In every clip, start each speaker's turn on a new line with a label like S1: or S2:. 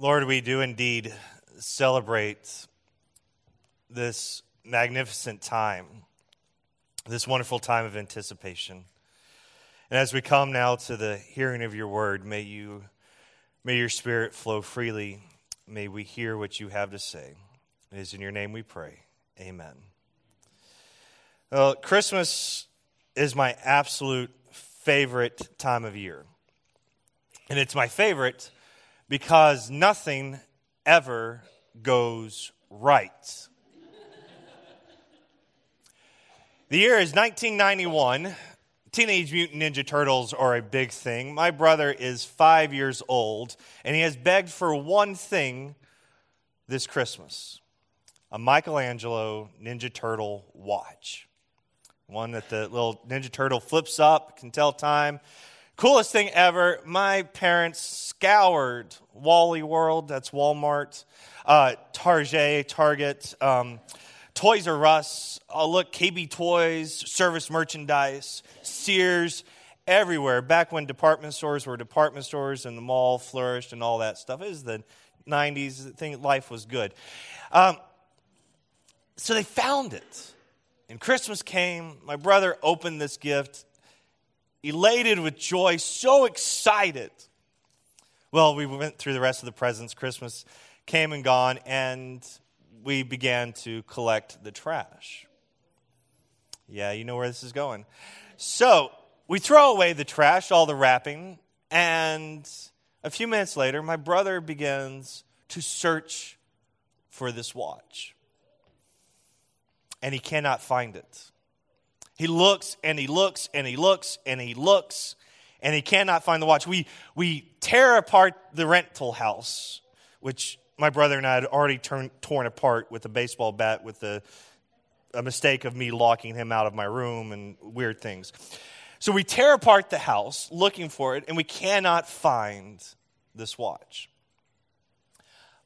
S1: Lord, we do indeed celebrate this magnificent time, this wonderful time of anticipation. And as we come now to the hearing of your word, may you may your spirit flow freely. May we hear what you have to say. It is in your name we pray. Amen. Well, Christmas is my absolute favorite time of year. And it's my favorite because nothing ever goes right. the year is 1991. Teenage Mutant Ninja Turtles are a big thing. My brother is five years old, and he has begged for one thing this Christmas a Michelangelo Ninja Turtle watch. One that the little Ninja Turtle flips up, can tell time. Coolest thing ever, my parents scoured Wally World, that's Walmart, uh, Target, Target, um, Toys R Us, oh, look, KB Toys, service merchandise, Sears, everywhere. Back when department stores were department stores and the mall flourished and all that stuff. It was the 90s, I think life was good. Um, so they found it. And Christmas came. My brother opened this gift, elated with joy, so excited. Well, we went through the rest of the presents. Christmas came and gone, and we began to collect the trash. Yeah, you know where this is going. So we throw away the trash, all the wrapping, and a few minutes later, my brother begins to search for this watch and he cannot find it. He looks and he looks and he looks and he looks and he cannot find the watch. We, we tear apart the rental house, which my brother and I had already turn, torn apart with a baseball bat with the, a mistake of me locking him out of my room and weird things. So we tear apart the house looking for it, and we cannot find this watch.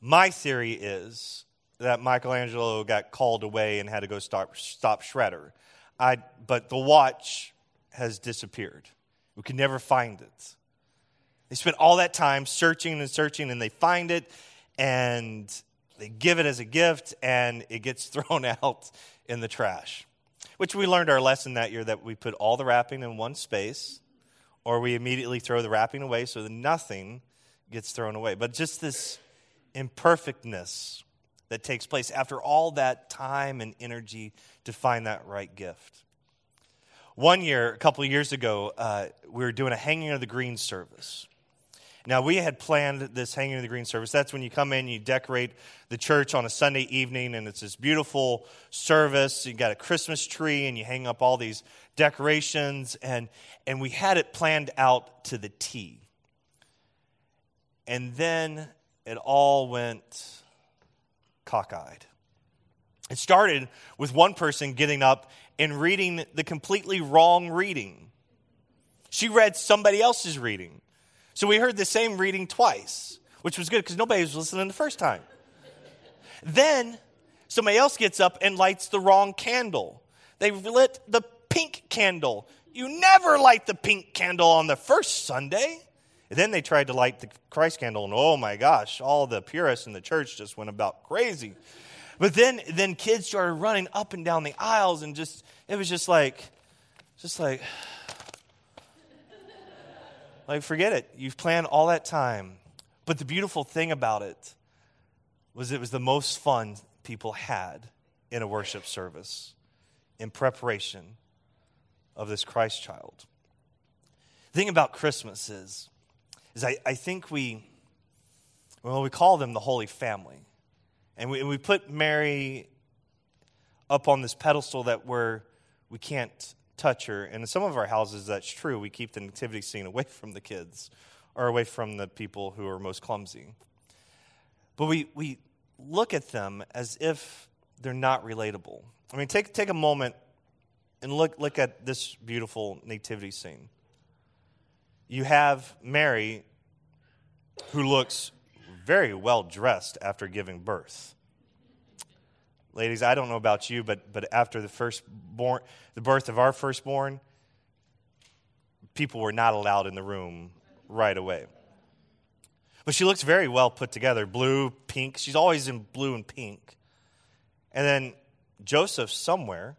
S1: My theory is that Michelangelo got called away and had to go stop, stop Shredder. I, but the watch has disappeared. We can never find it. They spent all that time searching and searching, and they find it, and they give it as a gift, and it gets thrown out in the trash. Which we learned our lesson that year that we put all the wrapping in one space, or we immediately throw the wrapping away so that nothing gets thrown away. But just this imperfectness that takes place after all that time and energy to find that right gift. One year, a couple of years ago, uh, we were doing a hanging of the green service. Now, we had planned this hanging of the green service. That's when you come in, you decorate the church on a Sunday evening, and it's this beautiful service. You got a Christmas tree, and you hang up all these decorations, and, and we had it planned out to the T. And then it all went cockeyed. It started with one person getting up and reading the completely wrong reading. She read somebody else's reading. So we heard the same reading twice, which was good because nobody was listening the first time. then somebody else gets up and lights the wrong candle. They lit the pink candle. You never light the pink candle on the first Sunday. Then they tried to light the Christ candle, and oh my gosh, all the purists in the church just went about crazy. But then, then kids started running up and down the aisles, and just it was just like, just like, like forget it. You've planned all that time. But the beautiful thing about it was it was the most fun people had in a worship service in preparation of this Christ child. The thing about Christmas is is I, I think we, well, we call them the Holy Family. And we, we put Mary up on this pedestal that we're, we can't touch her. And in some of our houses, that's true. We keep the nativity scene away from the kids or away from the people who are most clumsy. But we, we look at them as if they're not relatable. I mean, take, take a moment and look, look at this beautiful nativity scene you have Mary, who looks very well dressed after giving birth. Ladies, I don't know about you, but, but after the firstborn, the birth of our firstborn, people were not allowed in the room right away. But she looks very well put together blue, pink. She's always in blue and pink. And then Joseph, somewhere,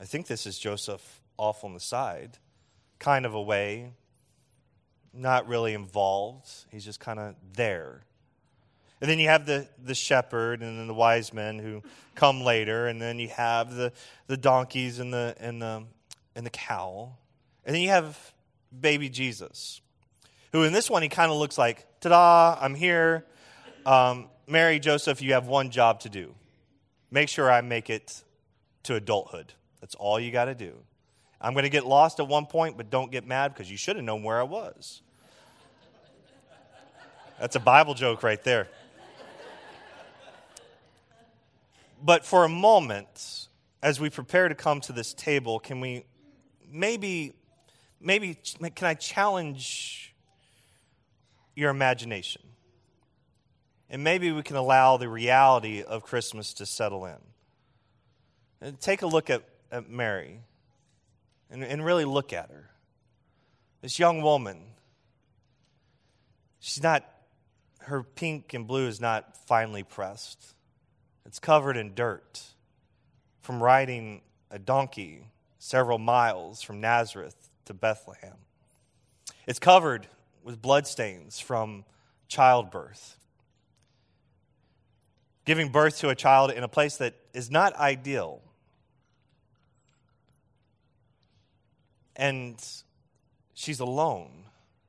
S1: I think this is Joseph off on the side, kind of away, not really involved. He's just kind of there. And then you have the, the shepherd and then the wise men who come later. And then you have the, the donkeys and the, and, the, and the cow. And then you have baby Jesus, who in this one, he kind of looks like, ta da, I'm here. Um, Mary, Joseph, you have one job to do make sure I make it to adulthood. That's all you got to do. I'm going to get lost at one point, but don't get mad because you should have known where I was. That's a Bible joke right there. But for a moment, as we prepare to come to this table, can we maybe, maybe, can I challenge your imagination? And maybe we can allow the reality of Christmas to settle in. And take a look at, at Mary and, and really look at her. This young woman, she's not, her pink and blue is not finely pressed. It's covered in dirt from riding a donkey several miles from Nazareth to Bethlehem. It's covered with bloodstains from childbirth. Giving birth to a child in a place that is not ideal. And she's alone.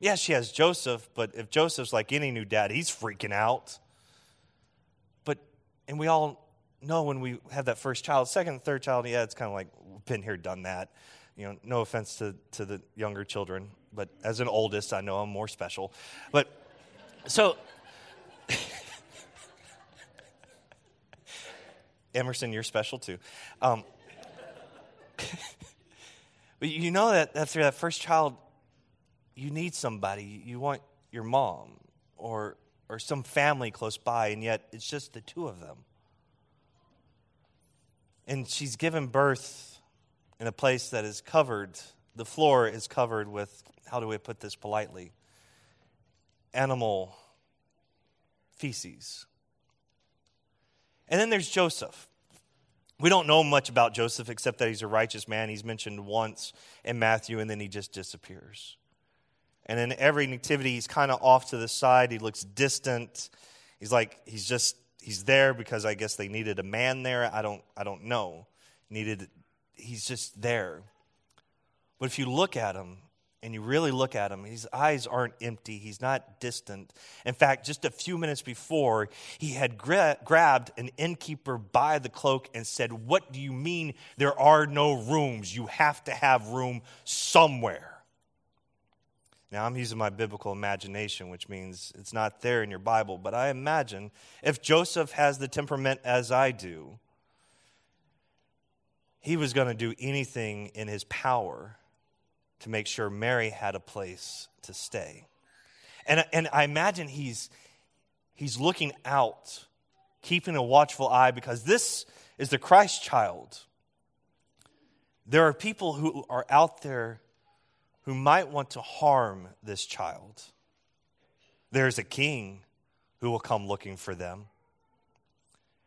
S1: Yes, she has Joseph, but if Joseph's like any new dad, he's freaking out. But, and we all know when we have that first child, second, third child, yeah, it's kind of like, been here, done that. You know, no offense to, to the younger children, but as an oldest, I know I'm more special. But so, Emerson, you're special too. Um, but you know that after that first child, you need somebody. You want your mom or or some family close by, and yet it's just the two of them. And she's given birth in a place that is covered, the floor is covered with, how do we put this politely? Animal feces. And then there's Joseph. We don't know much about Joseph except that he's a righteous man. He's mentioned once in Matthew, and then he just disappears. And in every nativity, he's kind of off to the side. He looks distant. He's like, he's just, he's there because I guess they needed a man there. I don't, I don't know. Needed, he's just there. But if you look at him, and you really look at him, his eyes aren't empty. He's not distant. In fact, just a few minutes before, he had gra- grabbed an innkeeper by the cloak and said, What do you mean there are no rooms? You have to have room somewhere. Now, I'm using my biblical imagination, which means it's not there in your Bible, but I imagine if Joseph has the temperament as I do, he was going to do anything in his power to make sure Mary had a place to stay. And, and I imagine he's, he's looking out, keeping a watchful eye, because this is the Christ child. There are people who are out there who might want to harm this child. There's a king who will come looking for them.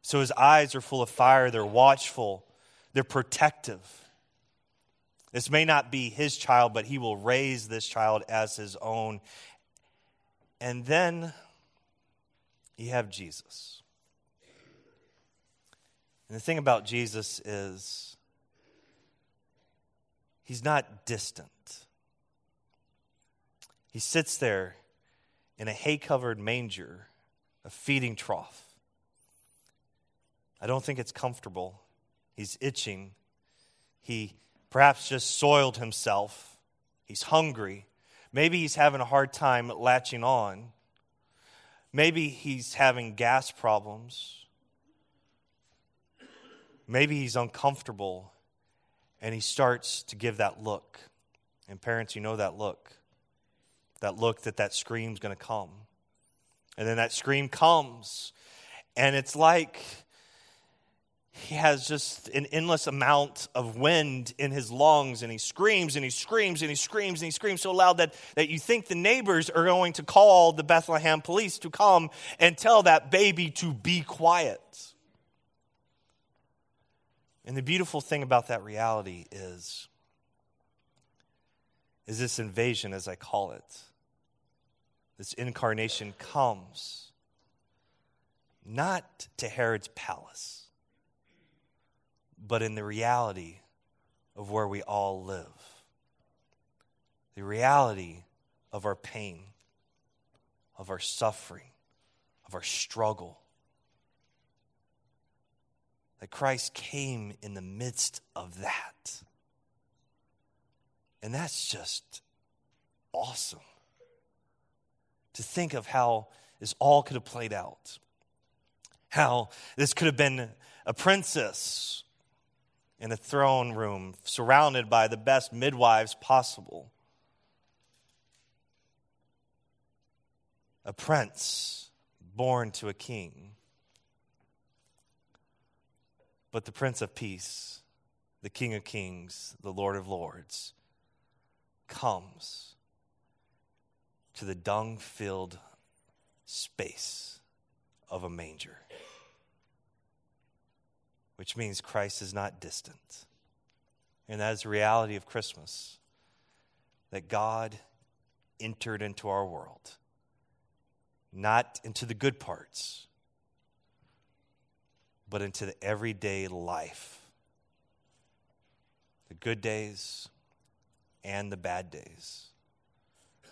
S1: So his eyes are full of fire, they're watchful, they're protective. This may not be his child, but he will raise this child as his own. And then you have Jesus. And the thing about Jesus is, he's not distant. He sits there in a hay covered manger, a feeding trough. I don't think it's comfortable. He's itching. He perhaps just soiled himself. He's hungry. Maybe he's having a hard time latching on. Maybe he's having gas problems. Maybe he's uncomfortable and he starts to give that look. And parents, you know that look that look that that scream's going to come. And then that scream comes, and it's like he has just an endless amount of wind in his lungs and he screams and he screams and he screams and he screams so loud that, that you think the neighbors are going to call the Bethlehem police to come and tell that baby to be quiet. And the beautiful thing about that reality is is this invasion as I call it. This incarnation comes not to Herod's palace but in the reality of where we all live. The reality of our pain, of our suffering, of our struggle. That Christ came in the midst of that. And that's just awesome to think of how this all could have played out. How this could have been a princess in a throne room surrounded by the best midwives possible. A prince born to a king. But the Prince of Peace, the King of Kings, the Lord of Lords, comes to the dung filled space of a manger which means Christ is not distant. And that is the reality of Christmas that God entered into our world, not into the good parts, but into the everyday life the good days and the bad days.